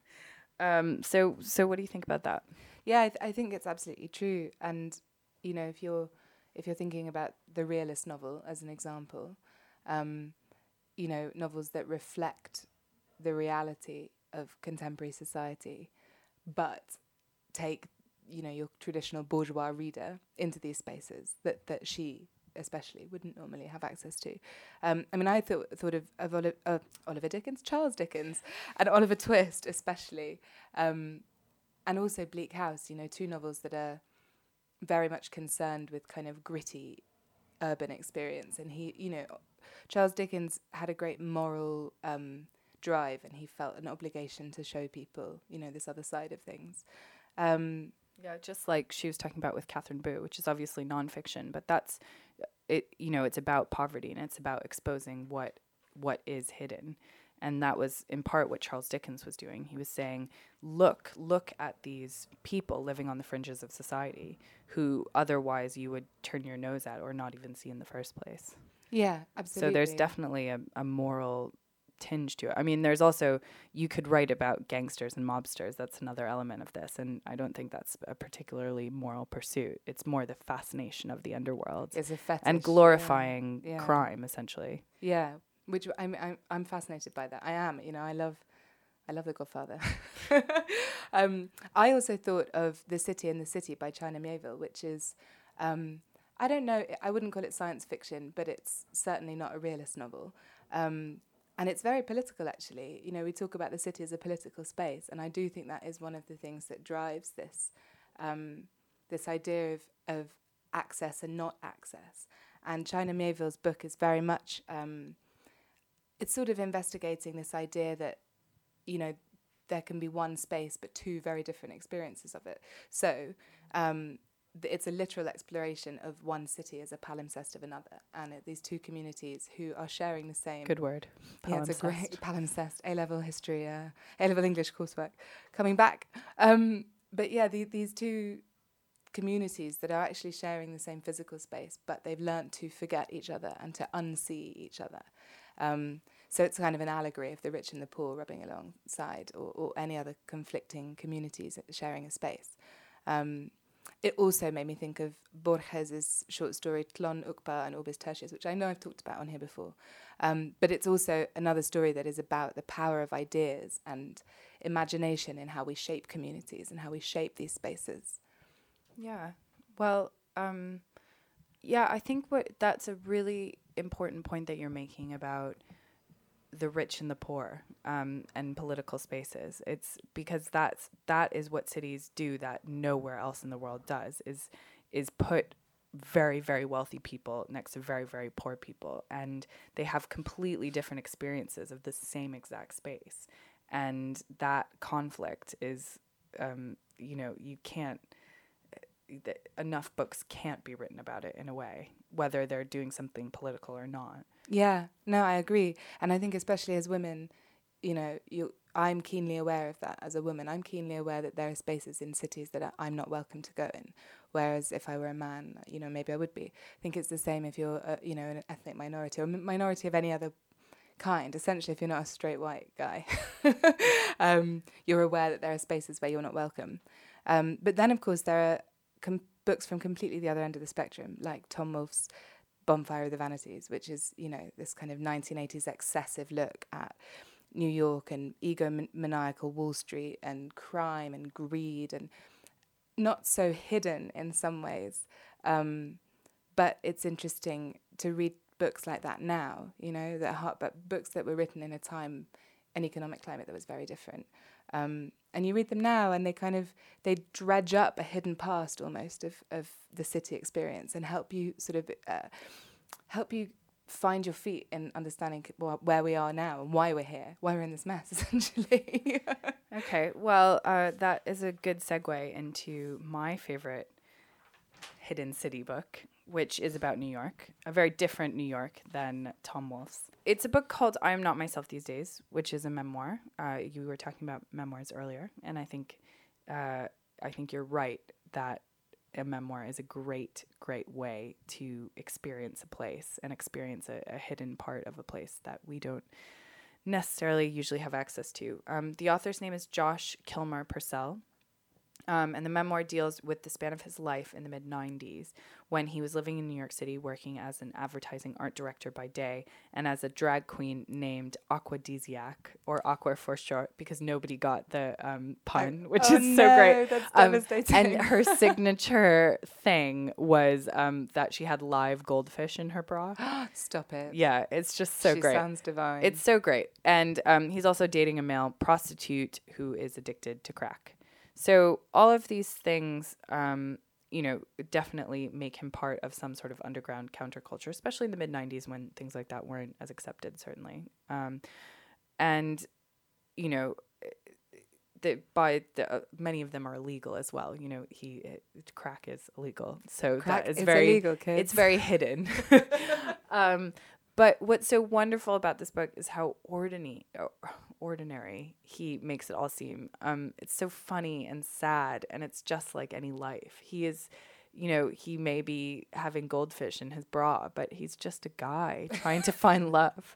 um, so, so what do you think about that? yeah I, th- I think it's absolutely true and you know if you're if you're thinking about the realist novel as an example um, you know novels that reflect the reality of contemporary society but take you know your traditional bourgeois reader into these spaces that that she especially wouldn't normally have access to. Um, I mean, I thought thought of, of Oli- uh, Oliver Dickens, Charles Dickens, and Oliver Twist especially, um, and also Bleak House. You know, two novels that are very much concerned with kind of gritty urban experience. And he, you know, Charles Dickens had a great moral um, drive, and he felt an obligation to show people, you know, this other side of things. Um, Yeah, just like she was talking about with Katherine Boo, which is obviously nonfiction, but that's it. You know, it's about poverty and it's about exposing what what is hidden, and that was in part what Charles Dickens was doing. He was saying, "Look, look at these people living on the fringes of society, who otherwise you would turn your nose at or not even see in the first place." Yeah, absolutely. So there's definitely a, a moral tinge to it. I mean, there's also you could write about gangsters and mobsters. That's another element of this, and I don't think that's a particularly moral pursuit. It's more the fascination of the underworld it's a fetish and yeah. glorifying Yeah. crime, essentially. Yeah, which I'm, I'm I'm fascinated by that. I am, you know, I love I love The Godfather. um, I also thought of The City and the City by China Miéville, which is um, I don't know, I wouldn't call it science fiction, but it's certainly not a realist novel. Um, and it's very political actually. You know we talk about the city as a political space and i do think that is one of the things that drives this um, this idea of, of access and not access. And China Miéville's book is very much um, it's sort of investigating this idea that you know there can be one space but two very different experiences of it. So um, it's a literal exploration of one city as a palimpsest of another, and it, these two communities who are sharing the same. Good word. Yeah, it's a great palimpsest. A level history, uh, A level English coursework coming back. Um, but yeah, the, these two communities that are actually sharing the same physical space, but they've learnt to forget each other and to unsee each other. Um, so it's kind of an allegory of the rich and the poor rubbing alongside, or, or any other conflicting communities sharing a space. Um, it also made me think of Borges's short story Tlon Uqbar and Orbis Tertius, which I know I've talked about on here before. Um, but it's also another story that is about the power of ideas and imagination in how we shape communities and how we shape these spaces. Yeah. Well, um, yeah, I think what that's a really important point that you're making about the rich and the poor um, and political spaces. It's because that's that is what cities do that nowhere else in the world does is is put very very wealthy people next to very very poor people and they have completely different experiences of the same exact space and that conflict is um, you know you can't enough books can't be written about it in a way, whether they're doing something political or not. Yeah, no, I agree, and I think especially as women, you know, you I'm keenly aware of that as a woman. I'm keenly aware that there are spaces in cities that I'm not welcome to go in. Whereas if I were a man, you know, maybe I would be. I think it's the same if you're, a, you know, an ethnic minority or a minority of any other kind. Essentially, if you're not a straight white guy, um, you're aware that there are spaces where you're not welcome. Um, but then, of course, there are com- books from completely the other end of the spectrum, like Tom Wolfe's Bonfire of the Vanities, which is, you know, this kind of 1980s excessive look at New York and egomaniacal Wall Street and crime and greed and not so hidden in some ways. Um, but it's interesting to read books like that now, you know, that hard, but books that were written in a time, an economic climate that was very different. Um, and you read them now and they kind of they dredge up a hidden past almost of, of the city experience and help you sort of uh, help you find your feet in understanding where we are now and why we're here why we're in this mess essentially okay well uh, that is a good segue into my favorite hidden city book which is about New York, a very different New York than Tom Wolfe's. It's a book called I Am Not Myself These Days, which is a memoir. Uh, you were talking about memoirs earlier, and I think uh, I think you're right that a memoir is a great, great way to experience a place and experience a, a hidden part of a place that we don't necessarily usually have access to. Um, the author's name is Josh Kilmer Purcell. Um, and the memoir deals with the span of his life in the mid 90s when he was living in New York City working as an advertising art director by day and as a drag queen named Aquadisiac, or Aqua for short, because nobody got the um, pun, which oh is no, so great. That's Um, devastating. and her signature thing was um, that she had live goldfish in her bra. Stop it. Yeah, it's just so she great. sounds divine. It's so great. And um, he's also dating a male prostitute who is addicted to crack. So all of these things, um, you know, definitely make him part of some sort of underground counterculture, especially in the mid 90s when things like that weren't as accepted, certainly. Um, and, you know, the, by the, uh, many of them are illegal as well. You know, he it, crack is illegal, so Crack that is is very illegal, kids. it's very hidden. um, but what's so wonderful about this book is how ordinary, ordinary he makes it all seem. Um, it's so funny and sad, and it's just like any life. He is, you know, he may be having goldfish in his bra, but he's just a guy trying to find love.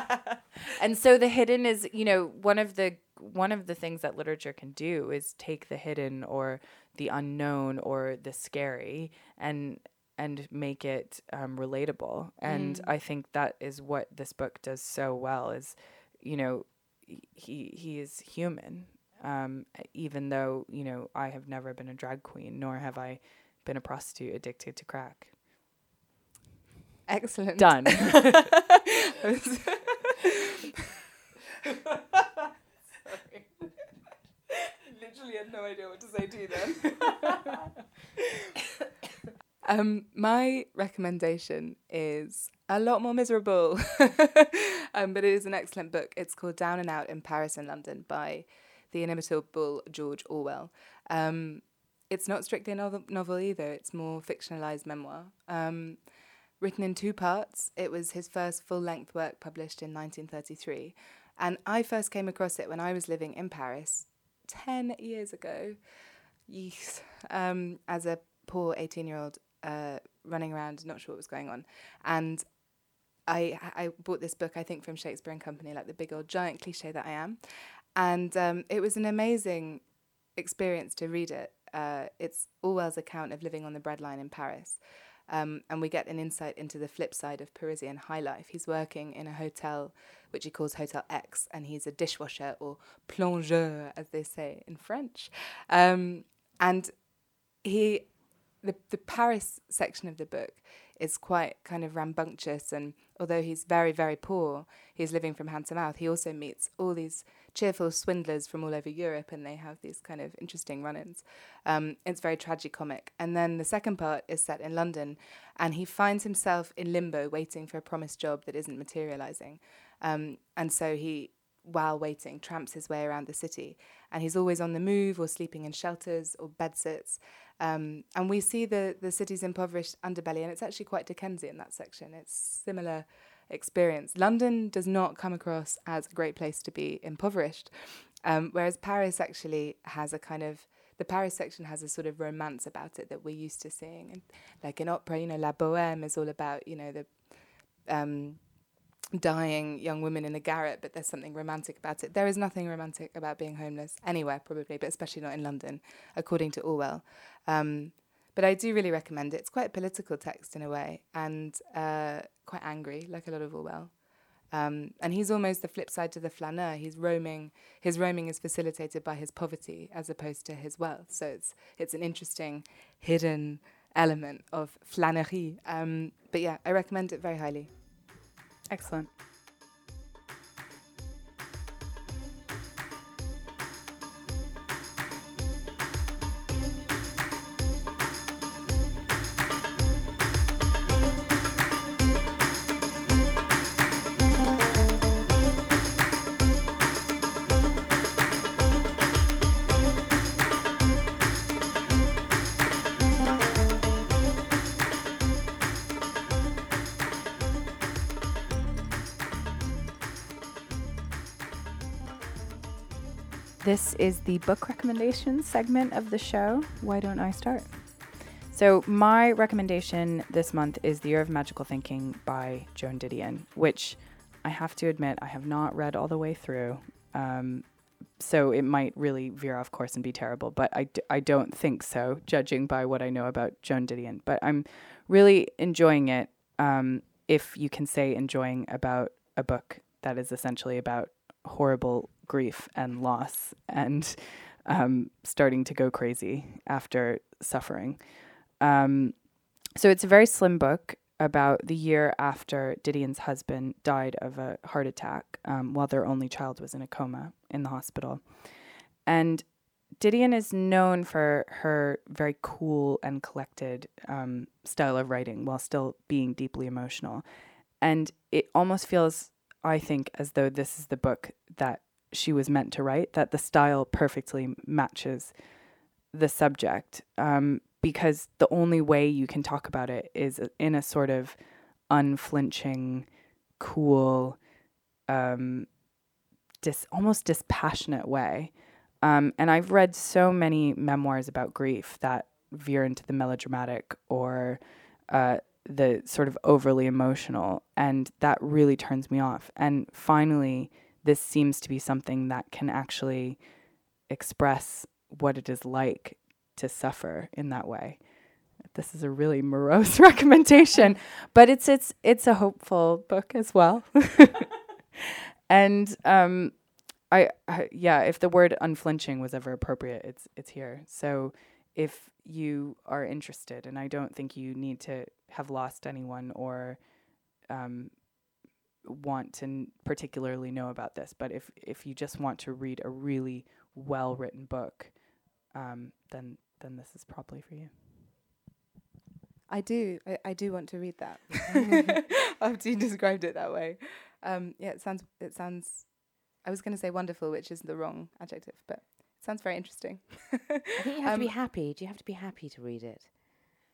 and so the hidden is, you know, one of the one of the things that literature can do is take the hidden or the unknown or the scary and and make it um, relatable. And I think that is what this book does so well. Is you know he he is human. Um, even though you know I have never been a drag queen, nor have I been a prostitute addicted to crack. excellent. Done. Sorry. Literally had no idea what to say to you then. um, my recommendation is a lot more miserable, um, but it is an excellent book. It's called Down and Out in Paris and London by the inimitable George Orwell. Um, it's not strictly a novel, novel either, it's more fictionalized memoir. Um, written in two parts, it was his first full length work published in 1933. And I first came across it when I was living in Paris 10 years ago, yes, um, as a poor 18 year old uh, running around, not sure what was going on. And I, I bought this book, I think, from Shakespeare and Company, like the big old giant cliche that I am. And um, it was an amazing experience to read it. Uh, it's Orwell's account of living on the breadline in Paris. Um, and we get an insight into the flip side of Parisian high life. He's working in a hotel which he calls Hotel X, and he's a dishwasher or plongeur, as they say in French. Um, and he, the the Paris section of the book is quite kind of rambunctious, and although he's very very poor, he's living from hand to mouth. He also meets all these cheerful swindlers from all over Europe, and they have these kind of interesting run ins. Um, it's very tragicomic. And then the second part is set in London, and he finds himself in limbo, waiting for a promised job that isn't materializing. Um, and so he, while waiting, tramps his way around the city. And he's always on the move or sleeping in shelters or bedsits. Um, and we see the, the city's impoverished underbelly, and it's actually quite Dickensian, that section. It's similar experience. London does not come across as a great place to be impoverished, um, whereas Paris actually has a kind of the Paris section has a sort of romance about it that we're used to seeing, and like in opera, you know, La Bohème is all about you know the um, dying young women in a garret, but there's something romantic about it. There is nothing romantic about being homeless anywhere, probably, but especially not in London, according to Orwell. Um, but I do really recommend it. It's quite a political text in a way and uh, quite angry, like a lot of Orwell. Um, and he's almost the flip side to the flaneur. He's roaming. His roaming is facilitated by his poverty as opposed to his wealth. So it's it's an interesting hidden element of flânerie. Um, but yeah, I recommend it very highly. Excellent. Is the book recommendation segment of the show. Why don't I start? So, my recommendation this month is The Year of Magical Thinking by Joan Didion, which I have to admit I have not read all the way through. Um, so it might really veer off course and be terrible, but I d- I don't think so, judging by what I know about Joan Didion. But I'm really enjoying it, um, if you can say enjoying about a book that is essentially about horrible grief and loss and um, starting to go crazy after suffering. Um, so it's a very slim book about the year after Didion's husband died of a heart attack um, while their only child was in a coma in the hospital. And Didion is known for her very cool and collected um, style of writing while still being deeply emotional. And it almost feels, I think, as though this is the book that she was meant to write, that the style perfectly matches the subject. Um, because the only way you can talk about it is in a sort of unflinching, cool, um, dis- almost dispassionate way. Um, and I've read so many memoirs about grief that veer into the melodramatic or uh, the sort of overly emotional, and that really turns me off. And finally, this seems to be something that can actually express what it is like to suffer in that way. This is a really morose recommendation, but it's it's it's a hopeful book as well. and um, I, I yeah, if the word unflinching was ever appropriate, it's it's here. So if you are interested, and I don't think you need to have lost anyone or um, want to n- particularly know about this, but if if you just want to read a really well written book, um, then then this is probably for you. I do. I, I do want to read that. After you described it that way, um, yeah, it sounds. It sounds. I was going to say wonderful, which is the wrong adjective, but it sounds very interesting. I think you have to be Um, happy. Do you have to be happy to read it?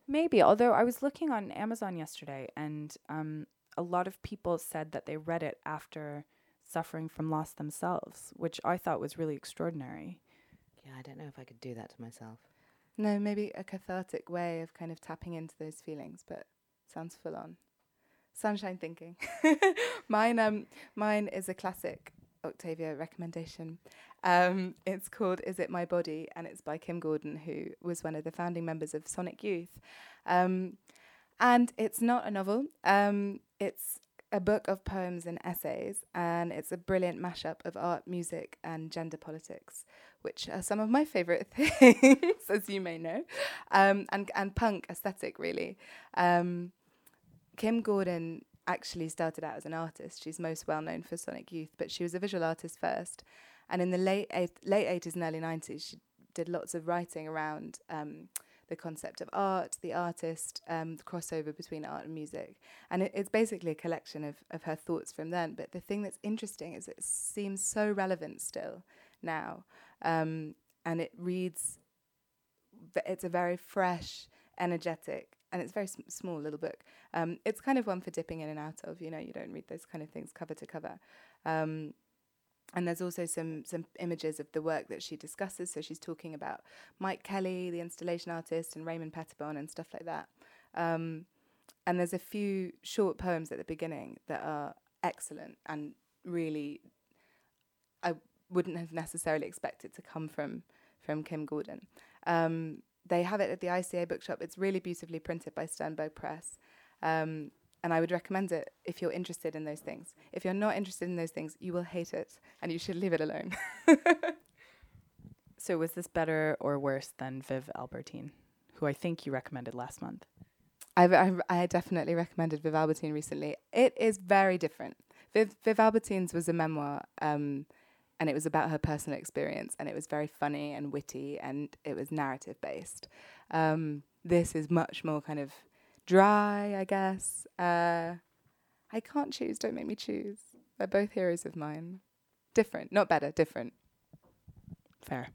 Maybe, although I was looking on Amazon yesterday, and um, a lot of people said that they read it after suffering from loss themselves, which I thought was really extraordinary. Yeah, I don't know if I could do that to myself. No, maybe a cathartic way of kind of tapping into those feelings, but sounds full on. Sunshine thinking. mine, um, mine is a classic Octavia recommendation. Um, it's called "Is It My Body?" and it's by Kim Gordon, who was one of the founding members of Sonic Youth. Um, and it's not a novel. Um, it's a book of poems and essays, and it's a brilliant mashup of art, music, and gender politics which are some of my favorite things, as you may know, um, and and punk aesthetic really. Um, Kim Gordon actually started out as an artist. She's most well known for Sonic Youth, but she was a visual artist first, and in the late eight, late eighties and early nineties, she did lots of writing around. Um, the concept of art, the artist, um, the crossover between art and music. And it, it's basically a collection of, of her thoughts from then. But the thing that's interesting is it seems so relevant still now um, and it reads. It's a very fresh, energetic, and it's a very sm- small little book. Um, it's kind of one for dipping in and out of. You know, you don't read those kind of things cover to cover. And there's also some some images of the work that she discusses. So she's talking about Mike Kelley, the installation artist, and Raymond Pettibon and stuff like that. Um, and there's a few short poems at the beginning that are excellent and really I wouldn't have necessarily expected to come from from Kim Gordon. Um, they have it at the ICA bookshop. It's really beautifully printed by Sternberg Press. Um, and I would recommend it if you're interested in those things. If you're not interested in those things, you will hate it and you should leave it alone. So was this better or worse than Viv Albertine, who I think you recommended last month? I've, I've, I definitely recommended Viv Albertine recently. It is very different. Viv, Viv Albertine's was a memoir, um, and it was about her personal experience, and it was very funny and witty, and it was narrative based. Um, this is much more kind of dry, I guess. Uh, I can't choose. Don't make me choose. They're both heroes of mine. Different, not better. Different. Fair.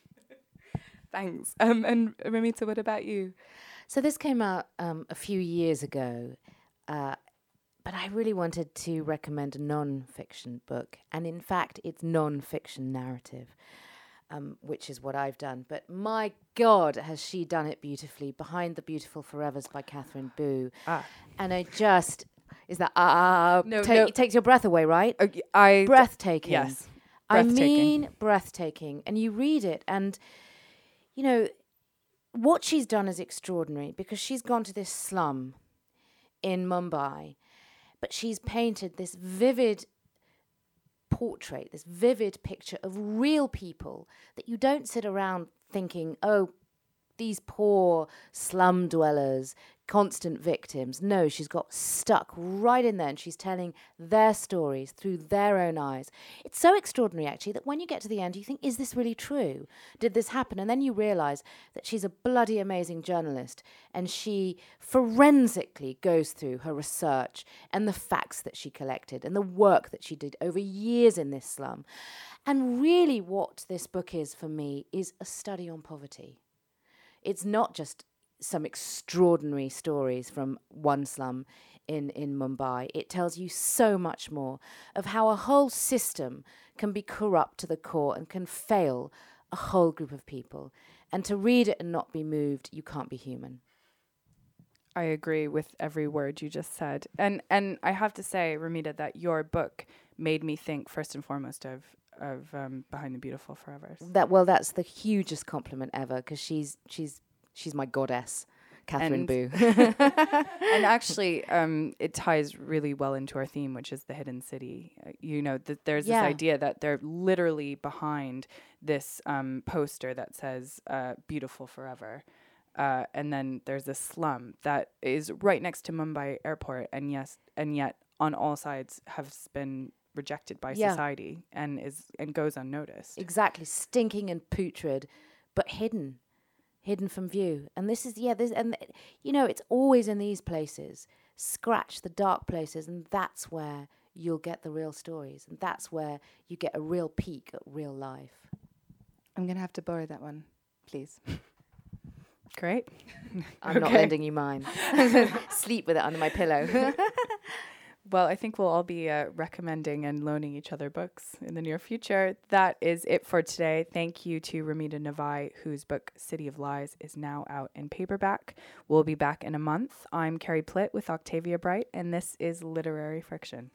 Thanks. Um, and Ramita, what about you? So this came out um, a few years ago, uh, but I really wanted to recommend a non-fiction book, and in fact, it's non-fiction narrative, um, which is what I've done. But my God, has she done it beautifully! Behind the Beautiful Forevers by Katherine Boo, Ah. and I just is that ah No, ta- no. it takes your breath away, right? Okay, I breathtaking. yes. I mean breathtaking. And you read it and you know what she's done is extraordinary because she's gone to this slum in Mumbai, but she's painted this vivid portrait, this vivid picture of real people that you don't sit around thinking, oh, these poor slum dwellers, constant victims. No, she's got stuck right in there and she's telling their stories through their own eyes. It's so extraordinary, actually, that when you get to the end, you think, is this really true? Did this happen? And then you realize that she's a bloody amazing journalist and she forensically goes through her research and the facts that she collected and the work that she did over years in this slum. And really, what this book is for me is a study on poverty it's not just some extraordinary stories from one slum in, in Mumbai. It tells you so much more of how a whole system can be corrupt to the core and can fail a whole group of people. And to read it and not be moved, you can't be human. I agree with every word you just said. And and I have to say, Ramita, that your book made me think first and foremost of of um, Behind the Beautiful Forever. That well, that's the hugest compliment ever because she's she's she's my goddess, Katherine And- Boo. and actually, um, it ties really well into our theme, which is the hidden city. Uh, you know, th- there's Yeah. this idea that they're literally behind this um, poster that says uh, "Beautiful Forever," Uh, and then there's a slum that is right next to Mumbai airport, and yes, and yet on all sides has been rejected by Yeah. society and is and goes unnoticed. Exactly, stinking and putrid, but hidden, hidden from view. And this is yeah, this and you know it's always in these places. Scratch the dark places, and that's where you'll get the real stories, and that's where you get a real peek at real life. I'm going to have to borrow that one, please. Great. I'm not lending you mine. Sleep with it under my pillow. Well, I think we'll all be uh, recommending and loaning each other books in the near future. That is it for today. Thank you to Ramita Navai, whose book City of Lies is now out in paperback. We'll be back in a month. I'm Carrie Plitt with Octavia Bright, and this is Literary Friction.